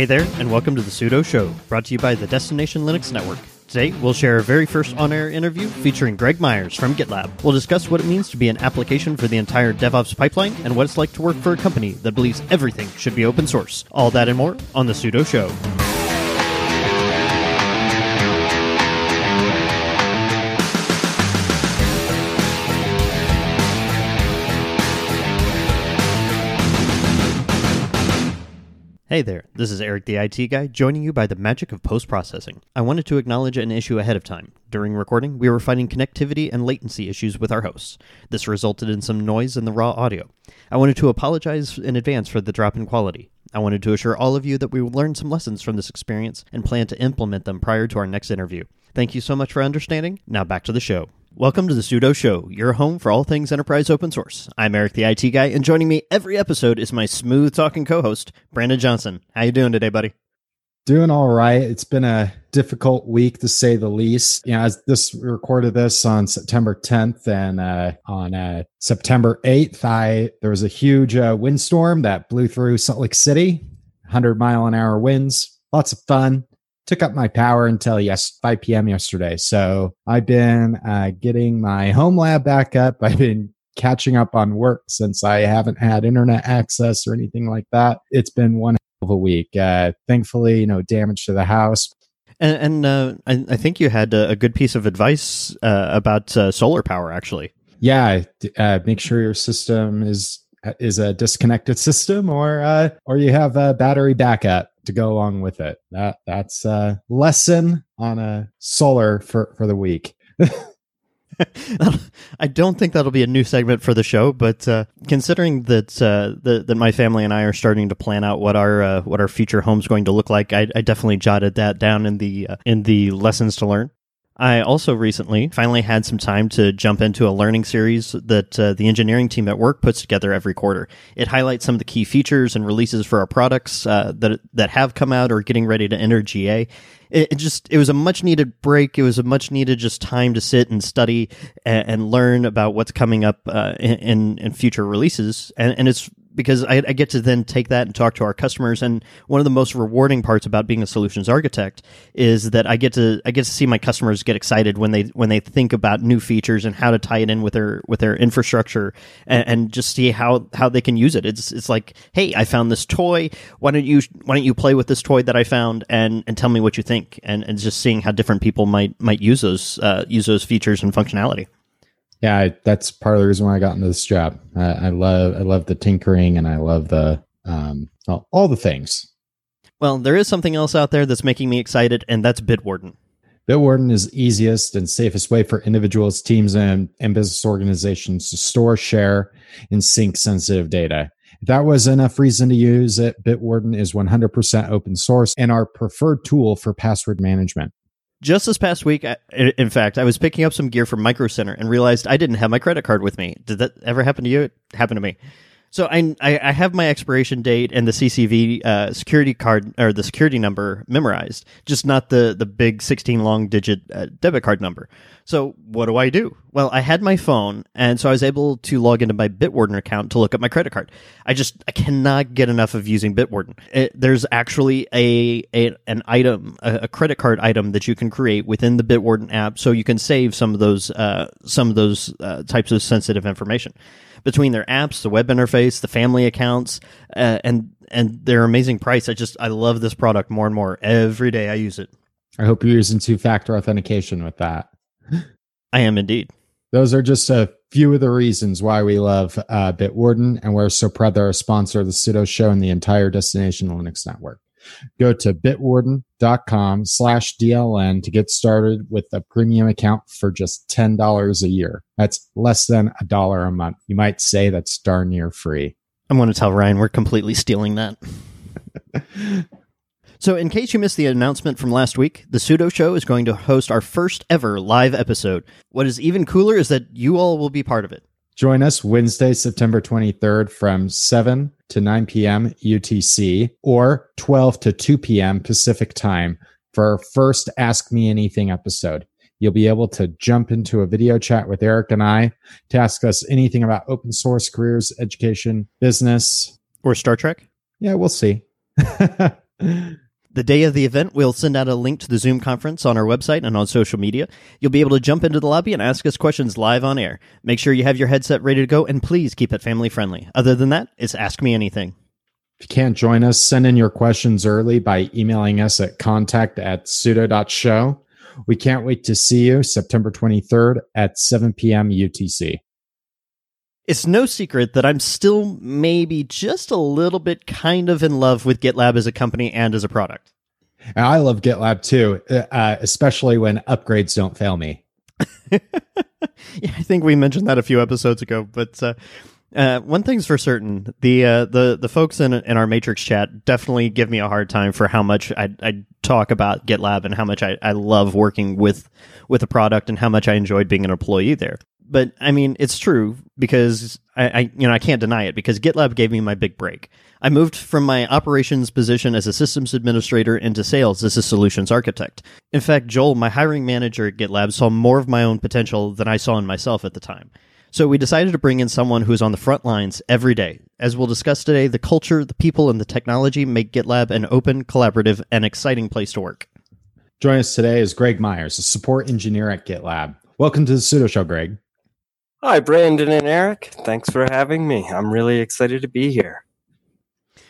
Hey there, and welcome to the Sudo Show, brought to you by the Destination Linux Network. Today, we'll share our very first on air interview featuring Greg Myers from GitLab. We'll discuss what it means to be an application for the entire DevOps pipeline and what it's like to work for a company that believes everything should be open source. All that and more on the Sudo Show. Hey there, this is Eric the IT guy joining you by the magic of post processing. I wanted to acknowledge an issue ahead of time. During recording, we were finding connectivity and latency issues with our hosts. This resulted in some noise in the raw audio. I wanted to apologize in advance for the drop in quality. I wanted to assure all of you that we will learn some lessons from this experience and plan to implement them prior to our next interview. Thank you so much for understanding. Now back to the show. Welcome to the Sudo Show, your home for all things enterprise open source. I'm Eric the IT guy, and joining me every episode is my smooth talking co-host, Brandon Johnson. How you doing today, buddy? Doing all right. It's been a difficult week to say the least. You know, as this recorded this on September 10th and uh, on uh, September 8th, I there was a huge uh, windstorm that blew through Salt Lake City, 100 mile an hour winds. Lots of fun took up my power until yes 5 p.m. yesterday. So I've been uh, getting my home lab back up. I've been catching up on work since I haven't had internet access or anything like that. It's been one of a week. Uh, thankfully, no damage to the house. And, and uh, I, I, think you had a, good piece of advice uh, about uh, solar power, actually. Yeah, uh, make sure your system is is a disconnected system, or or you have a battery backup to go along with it. That that's a lesson on a solar for for the week. I don't think that'll be a new segment for the show, but uh, considering that uh, the, that my family and I are starting to plan out what our uh, what our future home's going to look like, I, I definitely jotted that down in the uh, in the lessons to learn. I also recently finally had some time to jump into a learning series that uh, the engineering team at work puts together every quarter. It highlights some of the key features and releases for our products uh, that that have come out or getting ready to enter GA. It, it, just it was a much needed break. It was a much needed just time to sit and study and, and learn about what's coming up uh, in, in future releases. And, and it's because I, I, get to then take that and talk to our customers. And one of the most rewarding parts about being a solutions architect is that I get to I get to see my customers get excited when they when they think about new features and how to tie it in with their with their infrastructure and, and just see how how they can use it. It's it's like, hey, I found this toy. Why don't you why don't you play with this toy that I found and and tell me what you think? And and just seeing how different people might might use those uh, use those features and functionality yeah, I, that's part of the reason why I got into this job. I, I love I love the tinkering and I love the um, all, all the things. Well, there is something else out there that's making me excited, and that's Bitwarden. Bitwarden is the easiest and safest way for individuals, teams, and, and business organizations to store, share, and sync sensitive data. If that was enough reason to use it, Bitwarden is 100% open source and our preferred tool for password management. Just this past week, in fact, I was picking up some gear from Micro Center and realized I didn't have my credit card with me. Did that ever happen to you? It happened to me. So I, I have my expiration date and the CCV uh, security card or the security number memorized, just not the the big sixteen long digit uh, debit card number. So what do I do? Well, I had my phone, and so I was able to log into my Bitwarden account to look at my credit card. I just I cannot get enough of using Bitwarden. It, there's actually a, a an item, a, a, credit card item that you can create within the Bitwarden app, so you can save some of those uh, some of those uh, types of sensitive information between their apps, the web interface, the family accounts, uh, and and their amazing price. I just I love this product more and more every day. I use it. I hope you're using two factor authentication with that. I am indeed. Those are just a few of the reasons why we love uh, Bitwarden, and we're so proud they're a sponsor of the Sudo Show and the entire Destination Linux network. Go to bitwarden.com slash DLN to get started with a premium account for just $10 a year. That's less than a dollar a month. You might say that's darn near free. I'm going to tell Ryan we're completely stealing that. so, in case you missed the announcement from last week, the Sudo Show is going to host our first ever live episode. What is even cooler is that you all will be part of it. Join us Wednesday, September 23rd from 7 to 9 p.m. UTC or 12 to 2 p.m. Pacific time for our first Ask Me Anything episode. You'll be able to jump into a video chat with Eric and I to ask us anything about open source careers, education, business, or Star Trek. Yeah, we'll see. The day of the event, we'll send out a link to the Zoom conference on our website and on social media. You'll be able to jump into the lobby and ask us questions live on air. Make sure you have your headset ready to go, and please keep it family friendly. Other than that, it's Ask Me Anything. If you can't join us, send in your questions early by emailing us at contact at sudo.show. We can't wait to see you September 23rd at 7 p.m. UTC. It's no secret that I'm still maybe just a little bit kind of in love with GitLab as a company and as a product. And I love GitLab too, uh, especially when upgrades don't fail me. yeah, I think we mentioned that a few episodes ago, but uh, uh, one thing's for certain: the uh, the the folks in in our Matrix chat definitely give me a hard time for how much I, I talk about GitLab and how much I, I love working with with the product and how much I enjoyed being an employee there but I mean, it's true because I, I, you know, I can't deny it because GitLab gave me my big break. I moved from my operations position as a systems administrator into sales as a solutions architect. In fact, Joel, my hiring manager at GitLab, saw more of my own potential than I saw in myself at the time. So we decided to bring in someone who's on the front lines every day. As we'll discuss today, the culture, the people, and the technology make GitLab an open, collaborative, and exciting place to work. Joining us today is Greg Myers, a support engineer at GitLab. Welcome to the Sudo Show, Greg. Hi, Brandon and Eric. Thanks for having me. I'm really excited to be here.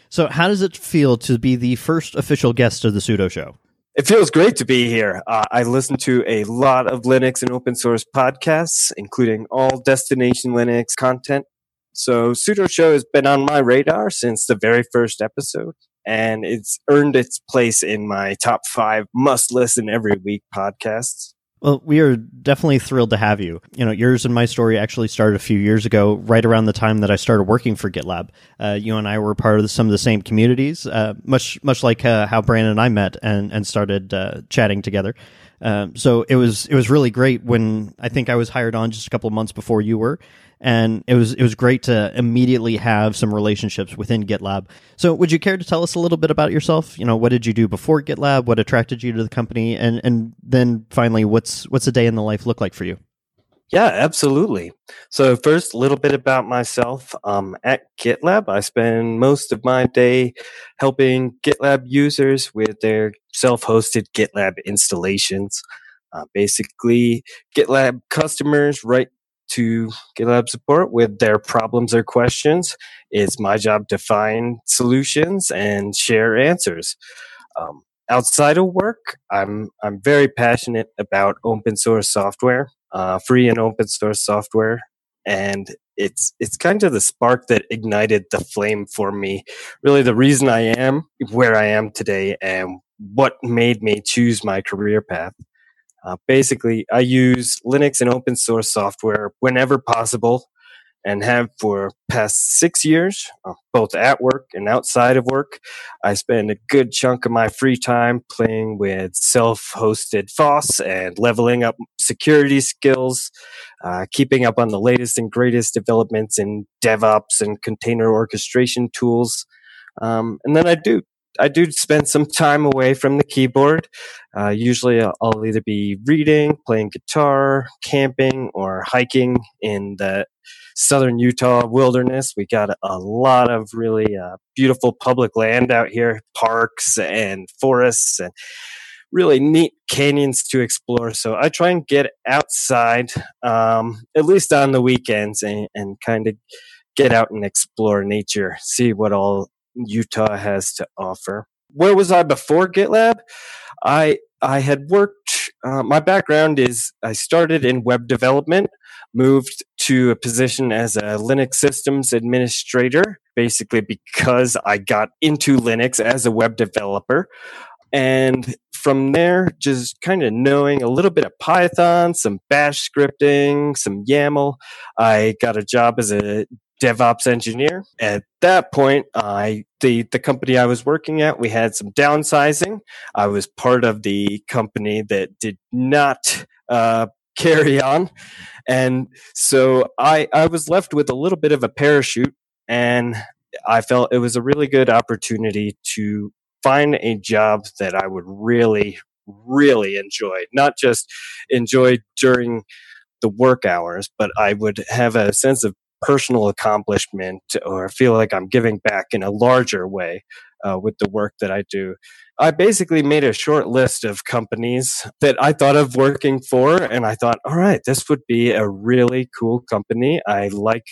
So, how does it feel to be the first official guest of the Sudo Show? It feels great to be here. Uh, I listen to a lot of Linux and open source podcasts, including all Destination Linux content. So, Sudo Show has been on my radar since the very first episode, and it's earned its place in my top five must listen every week podcasts. Well, we are definitely thrilled to have you. You know, yours and my story actually started a few years ago, right around the time that I started working for GitLab. Uh, you and I were part of some of the same communities, uh, much much like uh, how Brandon and I met and and started uh, chatting together. Um, so it was it was really great when I think I was hired on just a couple of months before you were, and it was it was great to immediately have some relationships within GitLab. So, would you care to tell us a little bit about yourself? You know, what did you do before GitLab? What attracted you to the company, and and then finally, what's what's a day in the life look like for you? Yeah, absolutely. So first, a little bit about myself. Um, at GitLab, I spend most of my day helping GitLab users with their self-hosted GitLab installations. Uh, basically, GitLab customers write to GitLab support with their problems or questions. It's my job to find solutions and share answers. Um, outside of work, I'm I'm very passionate about open source software, uh, free and open source software, and it's it's kind of the spark that ignited the flame for me. Really, the reason I am where I am today, and what made me choose my career path. Uh, basically, I use Linux and open source software whenever possible and have for past six years, uh, both at work and outside of work. I spend a good chunk of my free time playing with self-hosted FOSS and leveling up security skills, uh, keeping up on the latest and greatest developments in DevOps and container orchestration tools. Um, and then I do I do spend some time away from the keyboard. Uh, usually, I'll either be reading, playing guitar, camping, or hiking in the southern Utah wilderness. We got a lot of really uh, beautiful public land out here, parks and forests, and really neat canyons to explore. So I try and get outside, um, at least on the weekends, and, and kind of get out and explore nature, see what all Utah has to offer. Where was I before GitLab? I I had worked. Uh, my background is I started in web development, moved to a position as a Linux systems administrator, basically because I got into Linux as a web developer. And from there, just kind of knowing a little bit of Python, some bash scripting, some YAML, I got a job as a DevOps engineer. At that point, I the the company I was working at, we had some downsizing. I was part of the company that did not uh, carry on, and so I I was left with a little bit of a parachute, and I felt it was a really good opportunity to find a job that I would really really enjoy, not just enjoy during the work hours, but I would have a sense of personal accomplishment or feel like I'm giving back in a larger way. uh, with the work that I do. I basically made a short list of companies that I thought of working for, and I thought, all right, this would be a really cool company. I like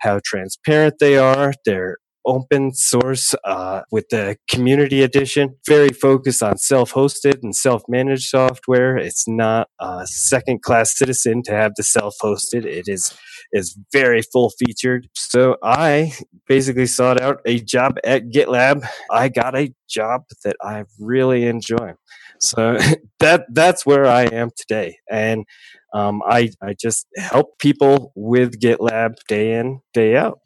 how transparent they are. They're open source uh, with the community edition very focused on self-hosted and self-managed software it's not a second class citizen to have the self-hosted it is is very full featured so i basically sought out a job at gitlab. I got a job that i really enjoy. So that that's where i am today. And um, I, I just help people with gitlab day in day out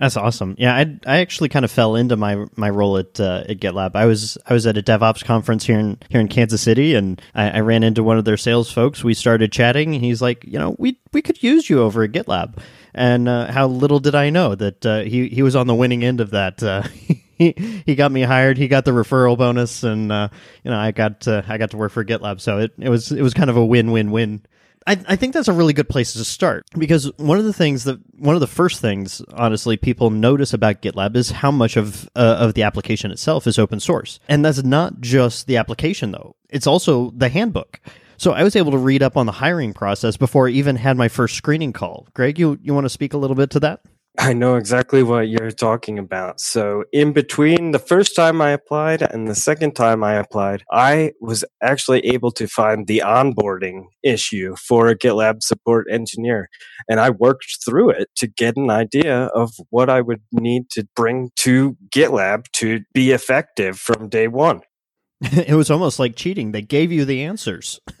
that's awesome. Yeah, I I actually kind of fell into my my role at uh, at GitLab. I was I was at a DevOps conference here in here in Kansas City, and I, I ran into one of their sales folks. We started chatting, and he's like, you know, we we could use you over at GitLab. And uh, how little did I know that uh, he he was on the winning end of that. Uh, he he got me hired. He got the referral bonus, and uh, you know I got I got to work for GitLab. So it, it was it was kind of a win win win I, I think that's a really good place to start because one of the things that one of the first things, honestly, people notice about GitLab is how much of uh, of the application itself is open source, and that's not just the application though; it's also the handbook. So I was able to read up on the hiring process before I even had my first screening call. Greg, you you want to speak a little bit to that? I know exactly what you're talking about. So, in between the first time I applied and the second time I applied, I was actually able to find the onboarding issue for a GitLab support engineer. And I worked through it to get an idea of what I would need to bring to GitLab to be effective from day one. it was almost like cheating. They gave you the answers.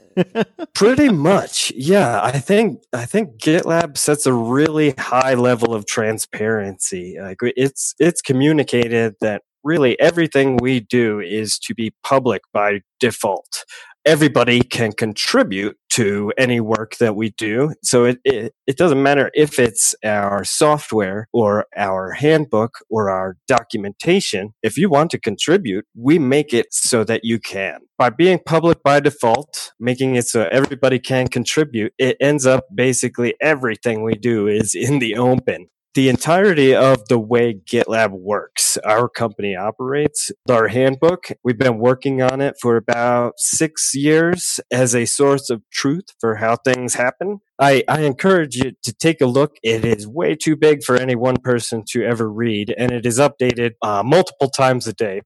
Pretty much, yeah. I think I think GitLab sets a really high level of transparency. Like it's it's communicated that really everything we do is to be public by default everybody can contribute to any work that we do. So it, it, it, doesn't matter if it's our software or our handbook or our documentation. If you want to contribute, we make it so that you can. By being public by default, making it so everybody can contribute, it ends up basically everything we do is in the open the entirety of the way GitLab works, our company operates, our handbook, we've been working on it for about six years as a source of truth for how things happen. I, I encourage you to take a look. It is way too big for any one person to ever read, and it is updated uh, multiple times a day.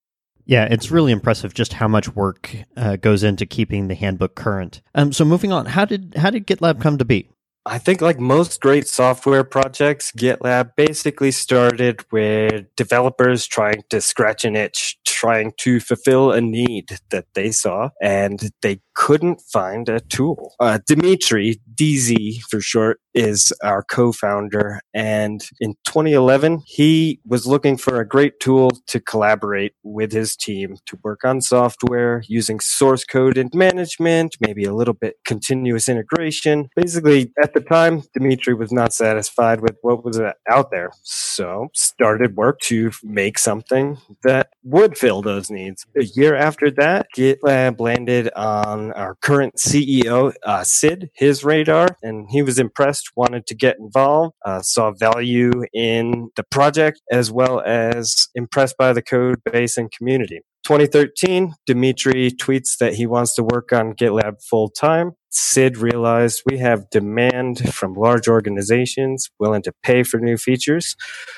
Yeah, it's really impressive just how much work uh, goes into keeping the handbook current. Um, so moving on, how did how did GitLab come to be? I think, like most great software projects, GitLab basically started with developers trying to scratch an itch, trying to fulfill a need that they saw, and they couldn't find a tool. Uh, Dimitri, DZ for short, is our co founder. And in 2011, he was looking for a great tool to collaborate with his team to work on software using source code and management, maybe a little bit continuous integration. Basically, at the time, Dimitri was not satisfied with what was out there. So started work to make something that would fill those needs. A year after that, GitLab landed on our current CEO, uh, Sid, his radar, and he was impressed, wanted to get involved, uh, saw value in the project, as well as impressed by the code base and community. 2013, Dimitri tweets that he wants to work on GitLab full time. Sid realized we have demand from large organizations willing to pay for new features.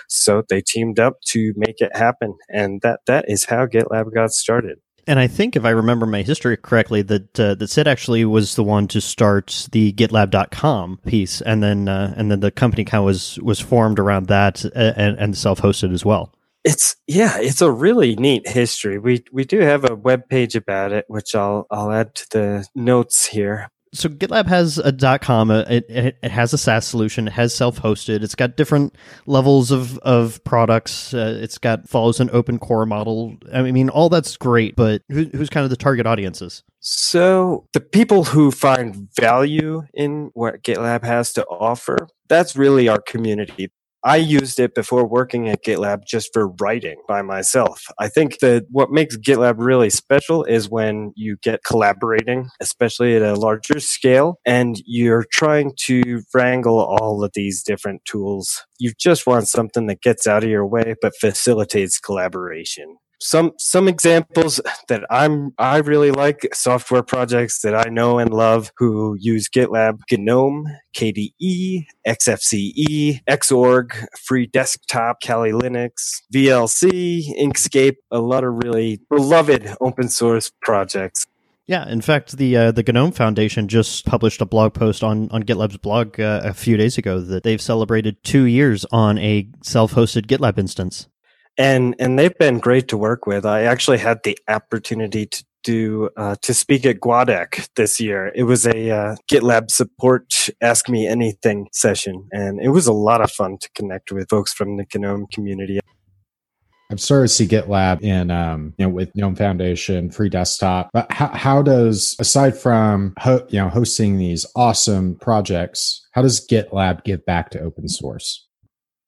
So they teamed up to make it happen. And that, that is how GitLab got started. And I think if I remember my history correctly, that uh, that Sid actually was the one to start the GitLab.com piece, and then uh, and then the company kind of was was formed around that and, and self hosted as well. It's yeah, it's a really neat history. We we do have a web page about it, which I'll I'll add to the notes here so GitLab has a .com. Uh, it, it, it, has a SaaS solution. It has self-hosted. It's got different levels of of products. Uh, it's got follows an open core model. I mean, all that's great, but who, who's kind of the target audiences? So the people who find value in what GitLab has to offer, that's really our community. I used it before working at GitLab just for writing by myself. I think that what makes GitLab really special is when you get collaborating, especially at a larger scale, and you're trying to wrangle all of these different tools. You just want something that gets out of your way but facilitates collaboration. Some some examples that I'm I really like software projects that I know and love who use GitLab, GNOME, KDE, XFCE, Xorg, Free Desktop, Kali Linux, VLC, Inkscape, a lot of really beloved open source projects. Yeah, in fact, the uh, the GNOME Foundation just published a blog post on on GitLab's blog uh, a few days ago that they've celebrated two years on a self-hosted GitLab instance and and they've been great to work with. I actually had the opportunity to do uh, to speak at GUADEC this year. It was a uh, GitLab support Ask Me Anything session, and it was a lot of fun to connect with folks from the GNOME community. I'm started to see GitLab in, um, you know, with GNOME Foundation, free desktop. But how, how does, aside from, ho- you know, hosting these awesome projects, how does GitLab give back to open source?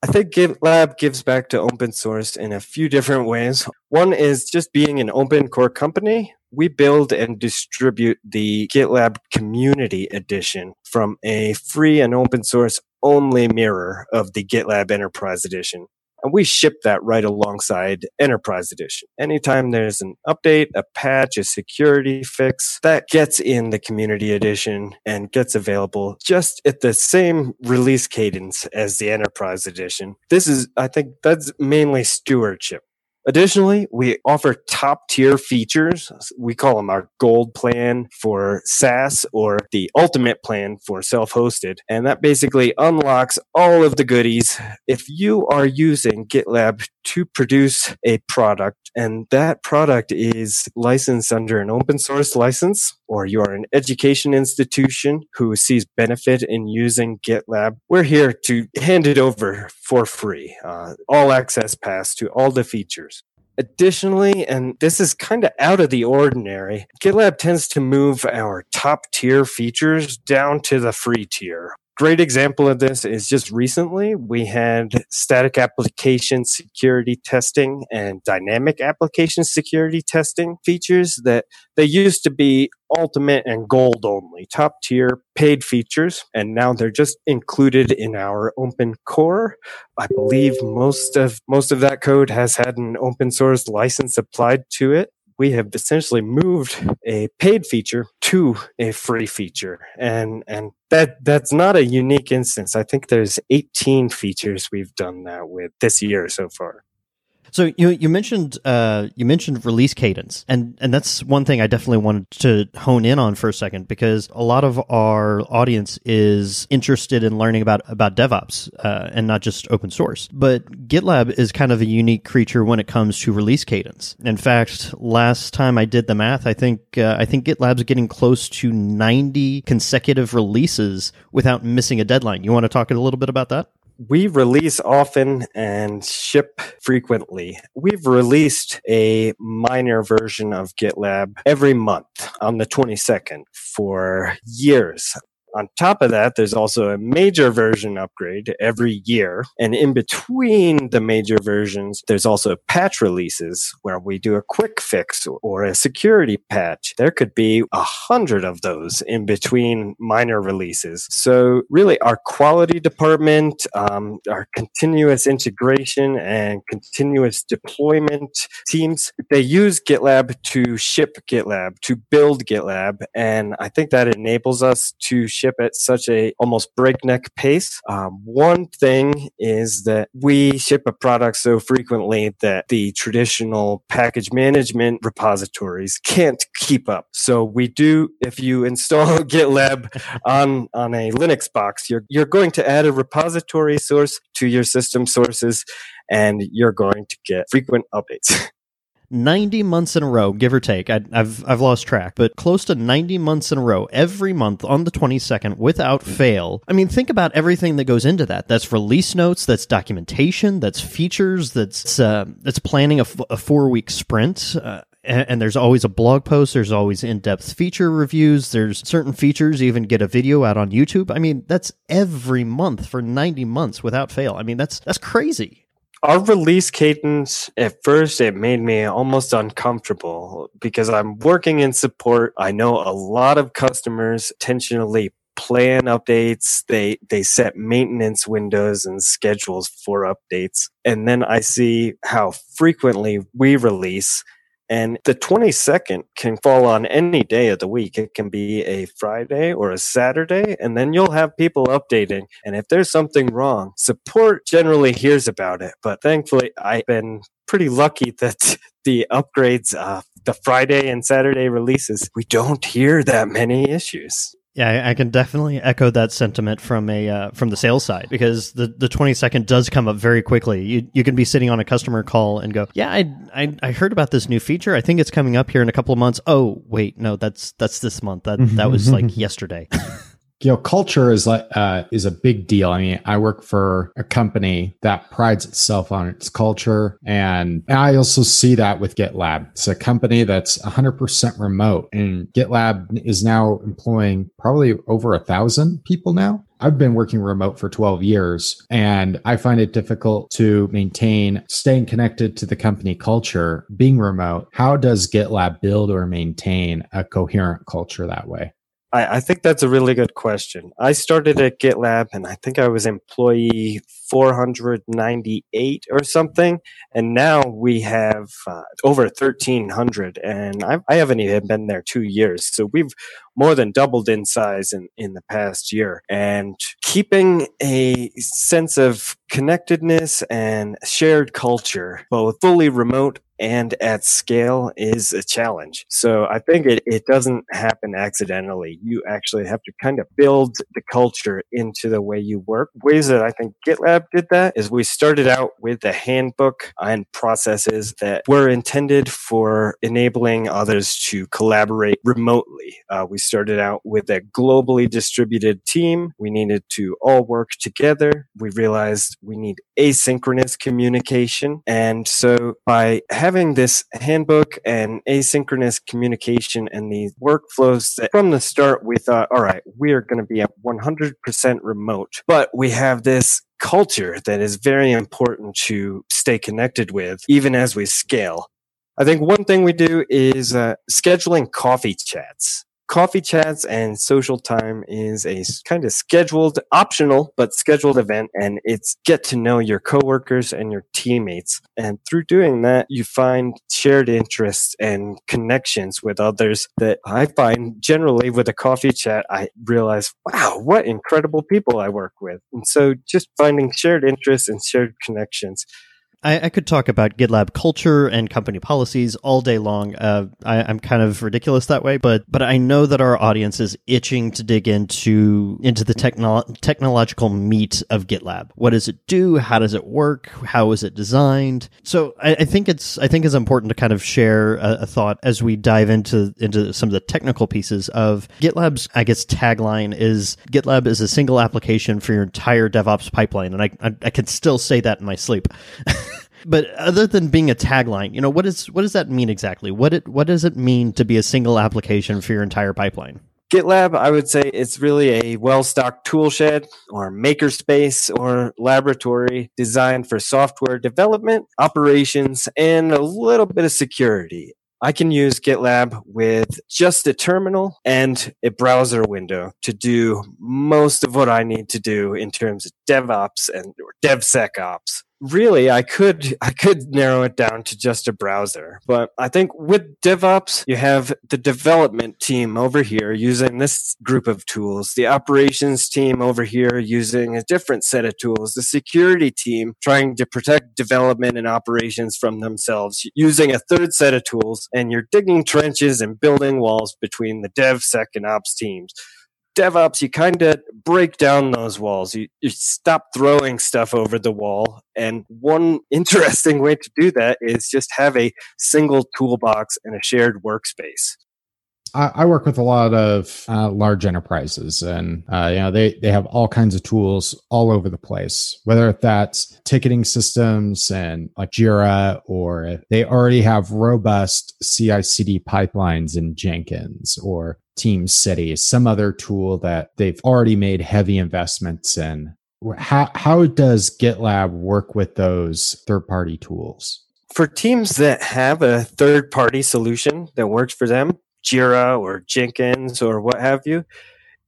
I think GitLab gives back to open source in a few different ways. One is just being an open core company. We build and distribute the GitLab Community Edition from a free and open source only mirror of the GitLab Enterprise Edition. And we ship that right alongside Enterprise Edition. Anytime there's an update, a patch, a security fix, that gets in the Community Edition and gets available just at the same release cadence as the Enterprise Edition. This is, I think, that's mainly stewardship. Additionally, we offer top tier features. We call them our gold plan for SaaS or the ultimate plan for self hosted. And that basically unlocks all of the goodies. If you are using GitLab to produce a product and that product is licensed under an open source license, or you are an education institution who sees benefit in using GitLab, we're here to hand it over for free. Uh, all access pass to all the features. Additionally, and this is kind of out of the ordinary, GitLab tends to move our top tier features down to the free tier great example of this is just recently we had static application security testing and dynamic application security testing features that they used to be ultimate and gold only top tier paid features and now they're just included in our open core. I believe most of most of that code has had an open source license applied to it we have essentially moved a paid feature to a free feature. And and that that's not a unique instance. I think there's 18 features we've done that with this year so far so you you mentioned uh, you mentioned release cadence, and and that's one thing I definitely wanted to hone in on for a second because a lot of our audience is interested in learning about about DevOps uh, and not just open source. But GitLab is kind of a unique creature when it comes to release cadence. In fact, last time I did the math, I think uh, I think GitLab's getting close to ninety consecutive releases without missing a deadline. You want to talk a little bit about that? We release often and ship frequently. We've released a minor version of GitLab every month on the 22nd for years. On top of that, there's also a major version upgrade every year. And in between the major versions, there's also patch releases where we do a quick fix or a security patch. There could be a hundred of those in between minor releases. So really our quality department, um, our continuous integration and continuous deployment teams, they use GitLab to ship GitLab, to build GitLab. And I think that enables us to ship at such a almost breakneck pace. Um, one thing is that we ship a product so frequently that the traditional package management repositories can't keep up. So we do, if you install GitLab on, on a Linux box, you're, you're going to add a repository source to your system sources and you're going to get frequent updates. 90 months in a row, give or take. I, have I've lost track, but close to 90 months in a row, every month on the 22nd, without fail. I mean, think about everything that goes into that. That's release notes, that's documentation, that's features, that's uh, that's planning a, f- a four week sprint. Uh, and, there's always a blog post there's always in-depth feature reviews there's certain features even get a video out on youtube i mean that's every month for 90 months without fail i mean that's that's crazy our release cadence at first it made me almost uncomfortable because i'm working in support i know a lot of customers intentionally plan updates. They they set maintenance windows and schedules for updates. And then I see how frequently we release and the 22nd can fall on any day of the week. It can be a Friday or a Saturday, and then you'll have people updating. And if there's something wrong, support generally hears about it. But thankfully, I've been pretty lucky that the upgrades, uh, the Friday and Saturday releases, we don't hear that many issues. Yeah, I can definitely echo that sentiment from a uh, from the sales side because the the twenty second does come up very quickly. You you can be sitting on a customer call and go, yeah, I, I I heard about this new feature. I think it's coming up here in a couple of months. Oh wait, no, that's that's this month. That that was like yesterday. You know culture is like uh, is a big deal i mean i work for a company that prides itself on its culture and i also see that with gitlab it's a company that's 100% remote and gitlab is now employing probably over a thousand people now I've been working remote for 12 years and I find it difficult to maintain staying connected to the company culture being remote. How does GitLab build or maintain a coherent culture that way? I, I, think that's a really good question. I started at GitLab and I think I was employee 498 or something. And now we have uh, over 1300 and I, I haven't even been there two years. So we've more than doubled in size in, in the past year and keeping a sense of connectedness and shared culture, both fully remote and at scale is a challenge. So I think it, it doesn't happen accidentally. You actually have to kind of build the culture into the way you work. Ways that I think GitLab did that is we started out with a handbook and processes that were intended for enabling others to collaborate remotely. Uh, we started out with a globally distributed team. We needed to all work together. We realized we need asynchronous communication. And so by having this handbook and asynchronous communication and these workflows that from the start we thought, all right, we are going to be at 100% remote, but we have this culture that is very important to stay connected with, even as we scale. I think one thing we do is uh, scheduling coffee chats. Coffee chats and social time is a kind of scheduled, optional, but scheduled event. And it's get to know your coworkers and your teammates. And through doing that, you find shared interests and connections with others that I find generally with a coffee chat, I realize, wow, what incredible people I work with. And so just finding shared interests and shared connections I, I, could talk about GitLab culture and company policies all day long. Uh, I, am kind of ridiculous that way, but but I know that our audience is itching to dig into into the techno- technological meat of GitLab. What does it do? How does it work? How is it designed? So I, I think it's I think it's important to kind of share a, a, thought as we dive into into some of the technical pieces of GitLab's. I guess tagline is GitLab is a single application for your entire DevOps pipeline, and I I, I can still say that in my sleep. but other than being a tagline, you know, what is what does that mean exactly? What it what does it mean to be a single application for your entire pipeline? GitLab, I would say it's really a well-stocked toolshed or makerspace or laboratory designed for software development, operations, and a little bit of security. I can use GitLab with just a terminal and a browser window to do most of what I need to do in terms of DevOps and or DevSecOps really i could i could narrow it down to just a browser but i think with devops you have the development team over here using this group of tools the operations team over here using a different set of tools the security team trying to protect development and operations from themselves using a third set of tools and you're digging trenches and building walls between the dev sec and ops teams DevOps, you kind of break down those walls. You, you stop throwing stuff over the wall. And one interesting way to do that is just have a single toolbox and a shared workspace. I, work with a lot of uh, large enterprises, and uh, you know they they have all kinds of tools all over the place. Whether that's ticketing systems and like Jira, or they already have robust CI/CD pipelines in Jenkins, or Team City, some other tool that they've already made heavy investments in. How, how does GitLab work with those third party tools? For teams that have a third party solution that works for them, Jira or Jenkins or what have you,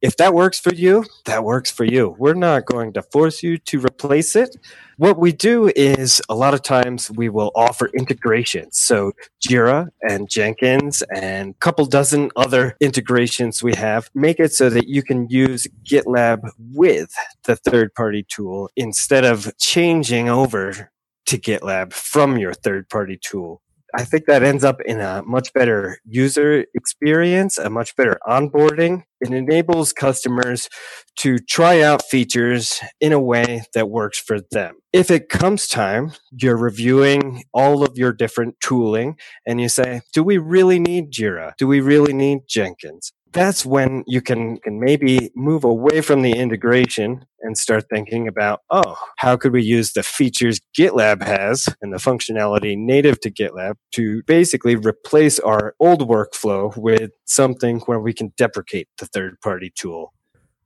If that works for you, that works for you. We're not going to force you to replace it. What we do is a lot of times we will offer integrations. So Jira and Jenkins and a couple dozen other integrations we have make it so that you can use GitLab with the third party tool instead of changing over to GitLab from your third party tool. I think that ends up in a much better user experience, a much better onboarding. It enables customers to try out features in a way that works for them. If it comes time, you're reviewing all of your different tooling and you say, do we really need Jira? Do we really need Jenkins? That's when you can, can maybe move away from the integration and start thinking about, oh, how could we use the features GitLab has and the functionality native to GitLab to basically replace our old workflow with something where we can deprecate the third party tool.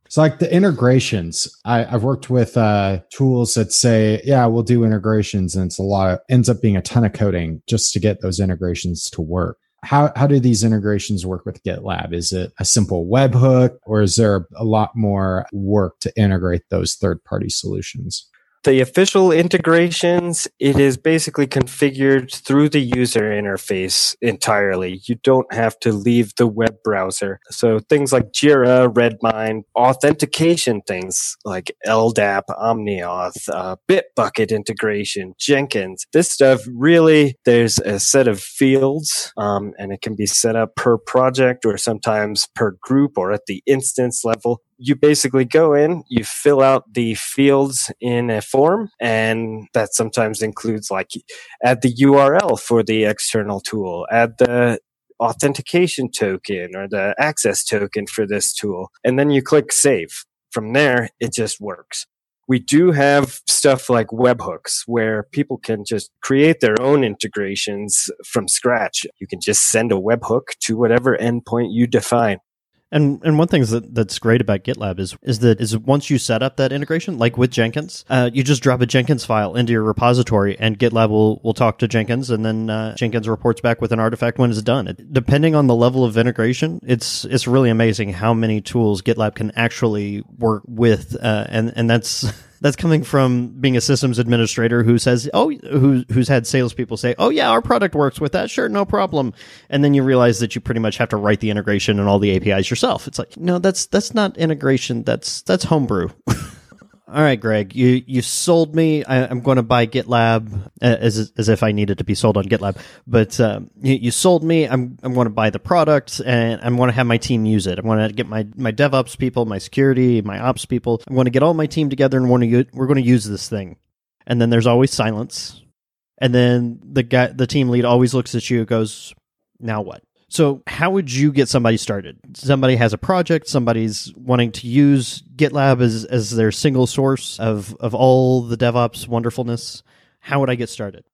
So, like the integrations, I, have worked with uh, tools that say, "Yeah, we'll do integrations," and it's a lot. Of, ends up being a ton of coding just to get those integrations to work how how do these integrations work with GitLab? Is it a simple webhook, or is there a lot more work to integrate those third party solutions? The official integrations, it is basically configured through the user interface entirely. You don't have to leave the web browser. So things like Jira, Redmine, authentication things like LDAP, OmniAuth, uh, Bitbucket integration, Jenkins. This stuff really, there's a set of fields, um, and it can be set up per project or sometimes per group or at the instance level you basically go in, you fill out the fields in a form, and that sometimes includes like add the URL for the external tool, add the authentication token or the access token for this tool, and then you click save. From there, it just works. We do have stuff like webhooks where people can just create their own integrations from scratch. You can just send a webhook to whatever endpoint you define. And and one thing that that's great about GitLab is is that is once you set up that integration, like with Jenkins, uh, you just drop a Jenkins file into your repository, and GitLab will will talk to Jenkins, and then uh, Jenkins reports back with an artifact when it's done. It, depending on the level of integration, it's it's really amazing how many tools GitLab can actually work with, uh, and and that's. that's coming from being a systems administrator who says, "Oh, who who's had salespeople say, oh yeah, our product works with that, sure, no problem," and then you realize that you pretty much have to write the integration and all the APIs yourself. It's like, no, that's that's not integration. That's that's homebrew. All right, Greg, you you sold me. I, am going to buy GitLab uh, as as if I needed to be sold on GitLab, but um, you, you, sold me. I'm I'm going to buy the product and I'm going to have my team use it. I'm going to get my my DevOps people, my security, my ops people. I'm going to get all my team together and we're going to use this thing. And then there's always silence, and then the guy, the team lead, always looks at you, and goes, "Now what?" So, how would you get somebody started? Somebody has a project, somebody's wanting to use GitLab as, as their single source of, of all the DevOps wonderfulness. How would I get started?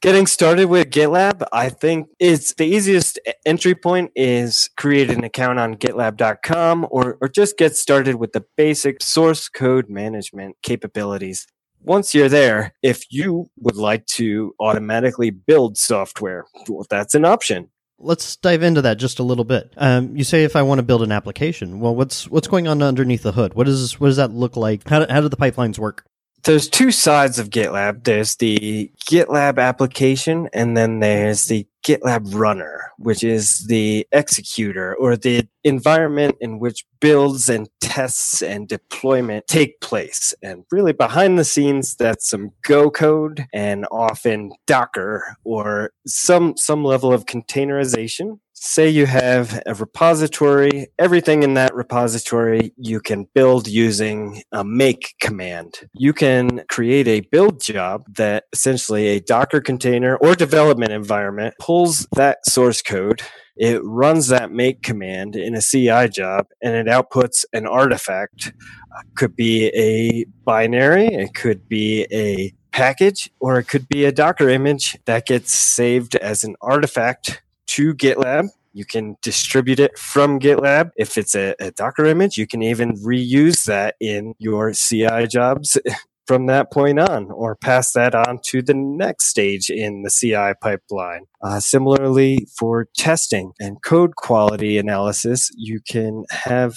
Getting started with GitLab, I think it's the easiest entry point is create an account on gitlab.com or, or just get started with the basic source code management capabilities once you're there, if you would like to automatically build software, well, that's an option let's dive into that just a little bit. Um, you say if I want to build an application, well, what's what's going on underneath the hood? What does what does that look like? How do, how do the pipelines work? There's two sides of GitLab. There's the GitLab application, and then there's the GitLab runner, which is the executor or the environment in which builds and tests and deployment take place. And really behind the scenes, that's some Go code and often Docker or some, some level of containerization say you have a repository, everything in that repository you can build using a make command. You can create a build job that essentially a Docker container or development environment pulls that source code it runs that make command in a CI job and it outputs an artifact. Uh, could be a binary, it could be a package, or it could be a Docker image that gets saved as an artifact to GitLab. You can distribute it from GitLab. If it's a, a, Docker image, you can even reuse that in your CI jobs from that point on or pass that on to the next stage in the CI pipeline. Uh, similarly, for testing and code quality analysis, you can have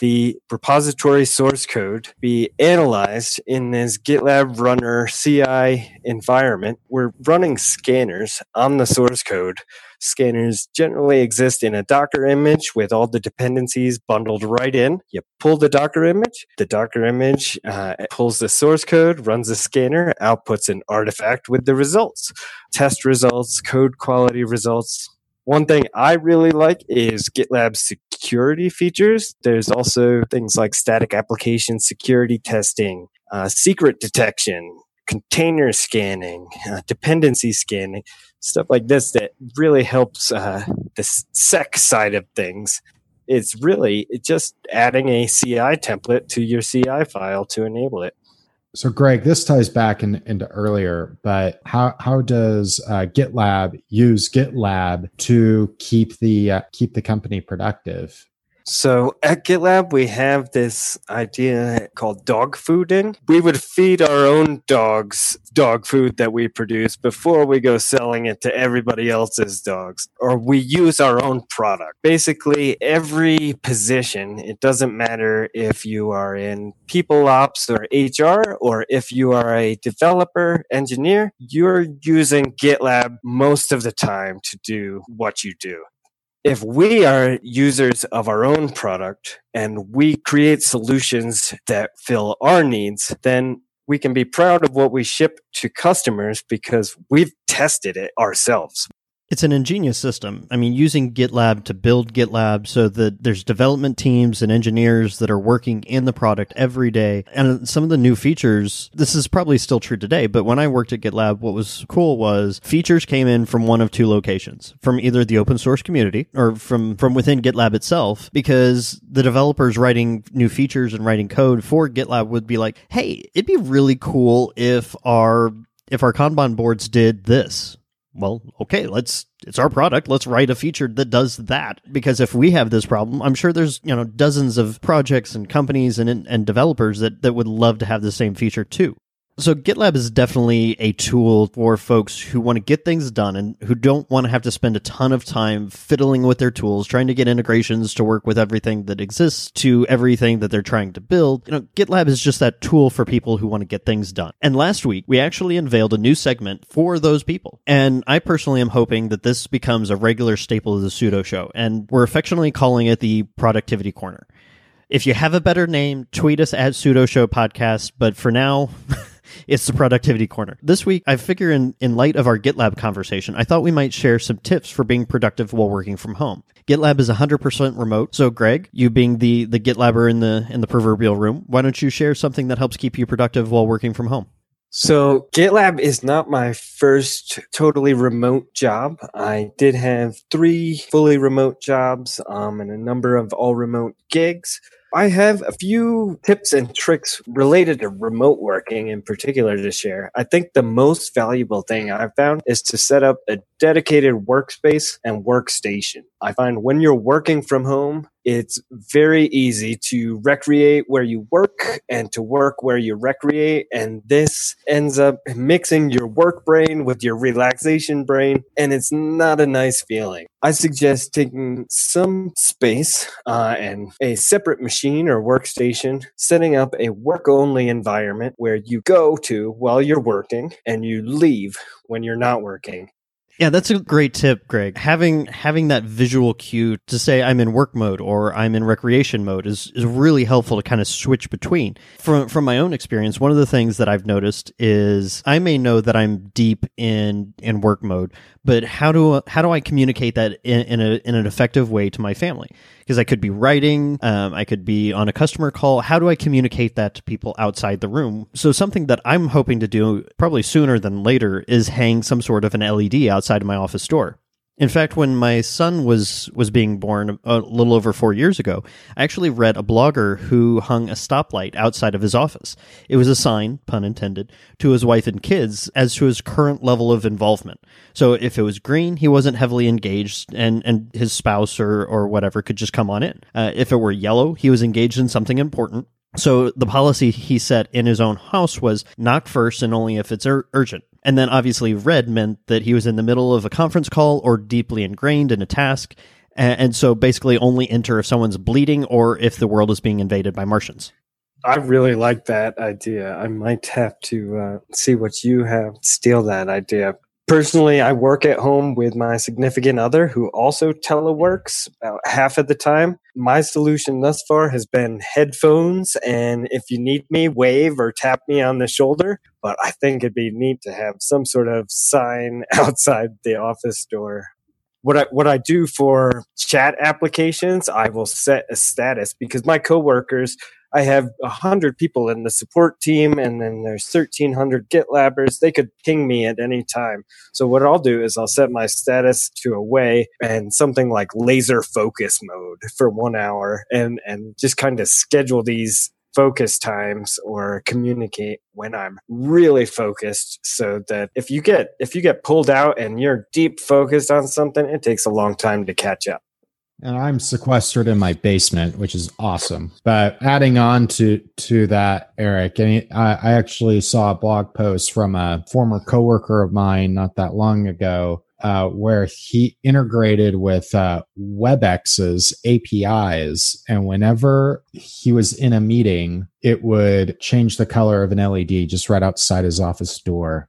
the repository source code be analyzed in this GitLab runner CI environment. We're running scanners on the source code. Scanners generally exist in a Docker image with all the dependencies bundled right in. You pull the Docker image, the Docker image uh, pulls the source code, runs the scanner, outputs an artifact with the results, test results, code quality results, one thing I really like is GitLab security features. There's also things like static application security testing, uh, secret detection, container scanning, uh, dependency scanning, stuff like this that really helps uh, the sec side of things. It's really just adding a CI template to your CI file to enable it. So, Greg, this ties back in, into earlier, but how how does uh, GitLab use GitLab to keep the uh, keep the company productive? So at GitLab, we have this idea called dog fooding. We would feed our own dogs dog food that we produce before we go selling it to everybody else's dogs, or we use our own product. Basically, every position, it doesn't matter if you are in people ops or HR, or if you are a developer, engineer, you're using GitLab most of the time to do what you do if we are users of our own product and we create solutions that fill our needs, then we can be proud of what we ship to customers because we've tested it ourselves. It's an ingenious system. I mean, using GitLab to build GitLab so that there's development teams and engineers that are working in the product every day. And some of the new features, this is probably still true today, but when I worked at GitLab, what was cool was features came in from one of two locations, from either the open source community or from, from within GitLab itself, because the developers writing new features and writing code for GitLab would be like, Hey, it'd be really cool if our if our Kanban boards did this well, okay, let's it's our product. Let's write a feature that does that. Because if we have this problem, I'm sure there's, you know, dozens of projects and companies and and developers that that would love to have the same feature too. So GitLab is definitely a tool for folks who want to get things done and who don't want to have to spend a ton of time fiddling with their tools, trying to get integrations to work with everything that exists to everything that they're trying to build. You know, GitLab is just that tool for people who want to get things done. And last week, we actually unveiled a new segment for those people. And I personally am hoping that this becomes a regular staple of the Sudo Show. And we're affectionately calling it the Productivity Corner. If you have a better name, tweet us at Sudo Show Podcast. But for now, It's the productivity corner. This week, I figure in, in light of our GitLab conversation, I thought we might share some tips for being productive while working from home. GitLab is 100% remote. So Greg, you being the, the GitLabber in the, in the proverbial room, why don't you share something that helps keep you productive while working from home? So GitLab is not my first totally remote job. I did have three fully remote jobs um, and a number of all remote gigs. I have a few tips and tricks related to remote working in particular to share. I think the most valuable thing I've found is to set up a dedicated workspace and workstation. I find when you're working from home, it's very easy to recreate where you work and to work where you recreate. And this ends up mixing your work brain with your relaxation brain. And it's not a nice feeling. I suggest taking some space uh, and a separate machine or workstation, setting up a work only environment where you go to while you're working and you leave when you're not working. Yeah, that's a great tip, Greg. Having having that visual cue to say I'm in work mode or I'm in recreation mode is, is really helpful to kind of switch between. From from my own experience, one of the things that I've noticed is I may know that I'm deep in in work mode, but how do how do I communicate that in, in a in an effective way to my family? Because I could be writing, um, I could be on a customer call. How do I communicate that to people outside the room? So something that I'm hoping to do probably sooner than later is hang some sort of an LED outside of my office door. In fact, when my son was was being born a little over four years ago, I actually read a blogger who hung a stoplight outside of his office. It was a sign, pun intended, to his wife and kids as to his current level of involvement. So if it was green, he wasn't heavily engaged, and and his spouse or or whatever could just come on in. Uh, if it were yellow, he was engaged in something important. So the policy he set in his own house was knock first and only if it's ur- urgent. And then obviously red meant that he was in the middle of a conference call or deeply ingrained in a task. and, so basically only enter if someone's bleeding or if the world is being invaded by Martians. I really like that idea. I might have to uh, see what you have, steal that idea. Personally, I work at home with my significant other who also teleworks about half of the time. My solution thus far has been headphones, and if you need me, wave or tap me on the shoulder. But I think it'd be neat to have some sort of sign outside the office door what I what I do for chat applications, I will set a status because my coworkers I have a hundred people in the support team, and then there's thirteen hundred GitLabbers. They could ping me at any time. So what I'll do is I'll set my status to away and something like laser focus mode for one hour, and and just kind of schedule these focus times or communicate when I'm really focused so that if you get if you get pulled out and you're deep focused on something it takes a long time to catch up and I'm sequestered in my basement, which is awesome. But adding on to to that, Eric, I, I actually saw a blog post from a former coworker of mine not that long ago, uh, where he integrated with uh, WebEx's APIs, and whenever he was in a meeting, it would change the color of an LED just right outside his office door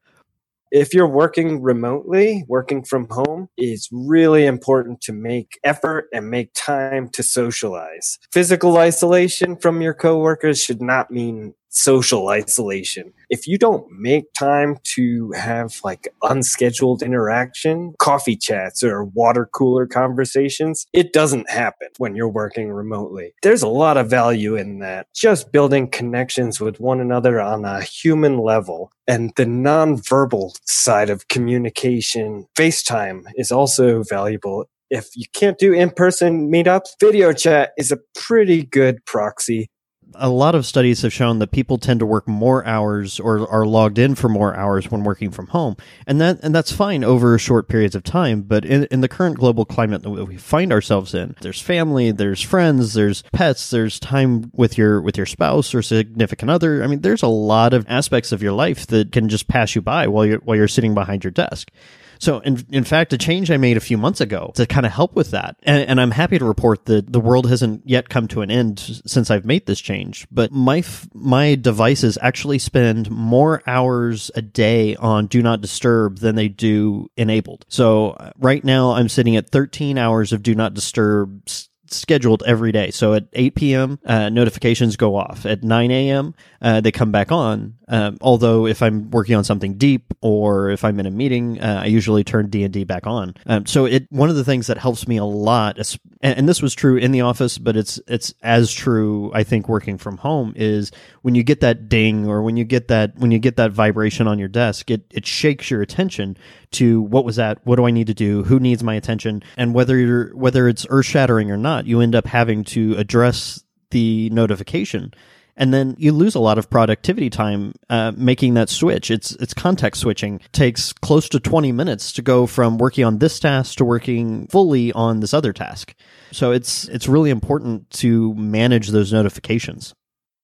if you're working remotely, working from home, it's really important to make effort and make time to socialize. Physical isolation from your coworkers should not mean social isolation. If you don't make time to have like unscheduled interaction, coffee chats or water cooler conversations, it doesn't happen when you're working remotely. There's a lot of value in that. Just building connections with one another on a human level and the nonverbal side of communication, FaceTime is also valuable if you can't do in-person meetups, video chat is a pretty good proxy a lot of studies have shown that people tend to work more hours or are logged in for more hours when working from home, and that and that's fine over short periods of time. But in, in the current global climate that we find ourselves in, there's family, there's friends, there's pets, there's time with your with your spouse or significant other. I mean, there's a lot of aspects of your life that can just pass you by while you're while you're sitting behind your desk. So, in, in fact, a change I made a few months ago to kind of help with that. And, and I'm happy to report that the world hasn't yet come to an end since I've made this change. But my, my devices actually spend more hours a day on do not disturb than they do enabled. So uh, right now I'm sitting at 13 hours of do not disturb scheduled every day. So at 8 p.m., uh, notifications go off. At 9 a.m., uh, they come back on. Um, although if I'm working on something deep or if I'm in a meeting, uh, I usually turn D and D back on. Um, so it one of the things that helps me a lot, and, and, this was true in the office, but it's it's as true I think working from home is when you get that ding or when you get that when you get that vibration on your desk, it it shakes your attention to what was that, what do I need to do, who needs my attention, and whether you're whether it's earth shattering or not, you end up having to address the notification and then you lose a lot of productivity time uh, making that switch. It's it's context switching. It takes close to twenty minutes to go from working on this task to working fully on this other task. So it's it's really important to manage those notifications.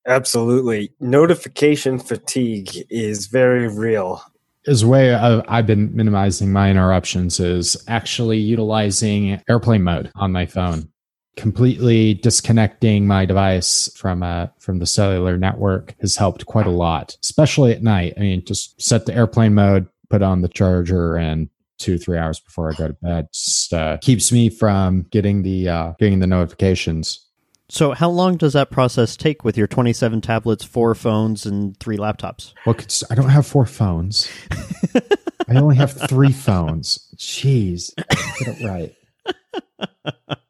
Absolutely, notification fatigue is very real. Is way of, I've been minimizing my interruptions is actually utilizing airplane mode on my phone completely disconnecting my device from uh, from the cellular network has helped quite a lot, especially at night. I mean, just set the airplane mode, put on the charger, and two three hours before I go to bed just uh, keeps me from getting the uh, getting the notifications. So, how long does that process take with your 27 tablets, four phones, and three laptops? Well, I don't have four phones. I only have three phones. Jeez, get it right.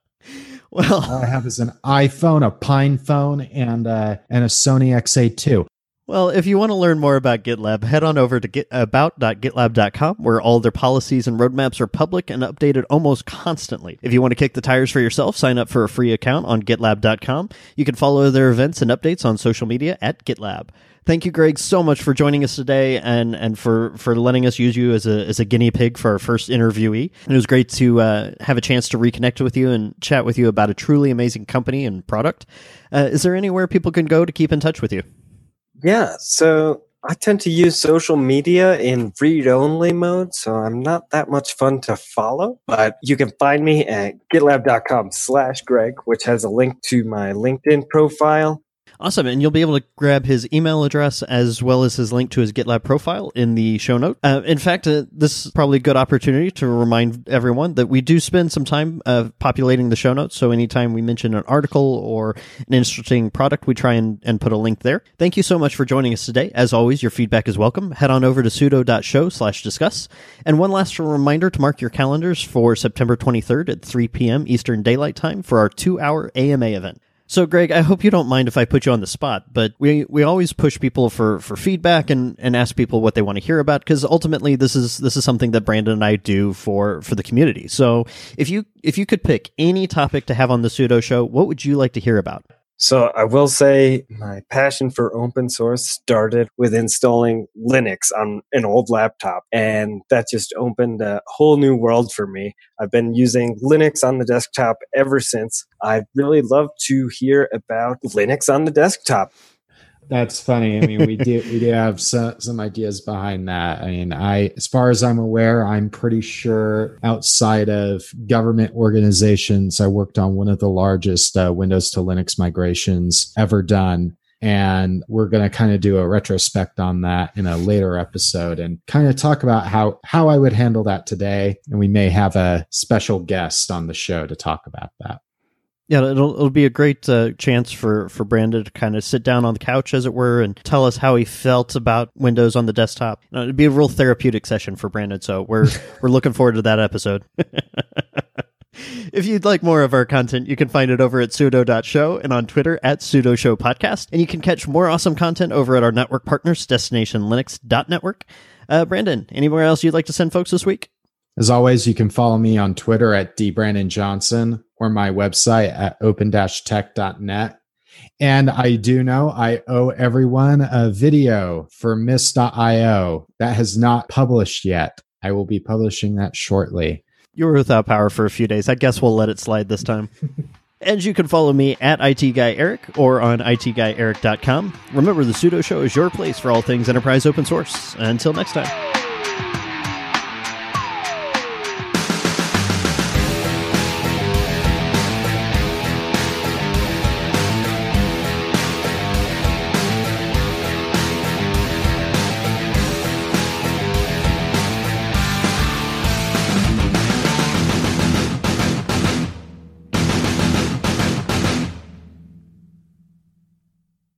Well, all I have is an iPhone, a PinePhone, and uh, and a Sony XA2. Well, if you want to learn more about GitLab, head on over to about.gitlab.com, where all their policies and roadmaps are public and updated almost constantly. If you want to kick the tires for yourself, sign up for a free account on gitlab.com. You can follow their events and updates on social media at GitLab thank you, Greg, so much for joining us today and and for for letting us use you as a as a guinea pig for our first interviewee. it was great to uh, have a chance to reconnect with you and chat with you about a truly amazing company and product. Uh, is there anywhere people can go to keep in touch with you? Yeah, so I tend to use social media in read only mode, so I'm not that much fun to follow. But you can find me at gitlab.com slash Greg, which has a link to my LinkedIn profile Awesome. And you'll be able to grab his email address as well as his link to his GitLab profile in the show note. Uh, in fact, uh, this is probably a good opportunity to remind everyone that we do spend some time uh, populating the show notes. So anytime we mention an article or an interesting product, we try and, and put a link there. Thank you so much for joining us today. As always, your feedback is welcome. Head on over to sudo.show slash discuss. And one last reminder to mark your calendars for September 23rd at 3 p.m. Eastern Daylight Time for our two hour AMA event. So, Greg, I hope you don't mind if I put you on the spot, but we, we always push people for, for feedback and, and ask people what they want to hear about because ultimately this is this is something that Brandon and I do for for the community. So, if you if you could pick any topic to have on the Sudo Show, what would you like to hear about? So I will say my passion for open source started with installing Linux on an old laptop. And that just opened a whole new world for me. I've been using Linux on the desktop ever since. I'd really love to hear about Linux on the desktop. That's funny. I mean, we do we do have some, some ideas behind that. I mean, I as far as I'm aware, I'm pretty sure outside of government organizations, I worked on one of the largest uh, Windows to Linux migrations ever done. And we're going to kind of do a retrospect on that in a later episode and kind of talk about how, how I would handle that today. And we may have a special guest on the show to talk about that. Yeah, it'll it'll be a great uh, chance for for Brandon to kind of sit down on the couch, as it were, and tell us how he felt about Windows on the desktop. You know, it'd be a real therapeutic session for Brandon. So we're we're looking forward to that episode. if you'd like more of our content, you can find it over at sudo.show and on Twitter at sudo show podcast. And you can catch more awesome content over at our network partners, destinationlinux.network. Uh, Brandon, anywhere else you'd like to send folks this week? As always, you can follow me on Twitter at dbrandonjohnson or my website at open-tech.net. And I do know I owe everyone a video for Miss.io that has not published yet. I will be publishing that shortly. You were without power for a few days. I guess we'll let it slide this time. and you can follow me at ITGuyEric or on ITGuyEric.com. Remember, the Sudo Show is your place for all things enterprise open source. Until next time.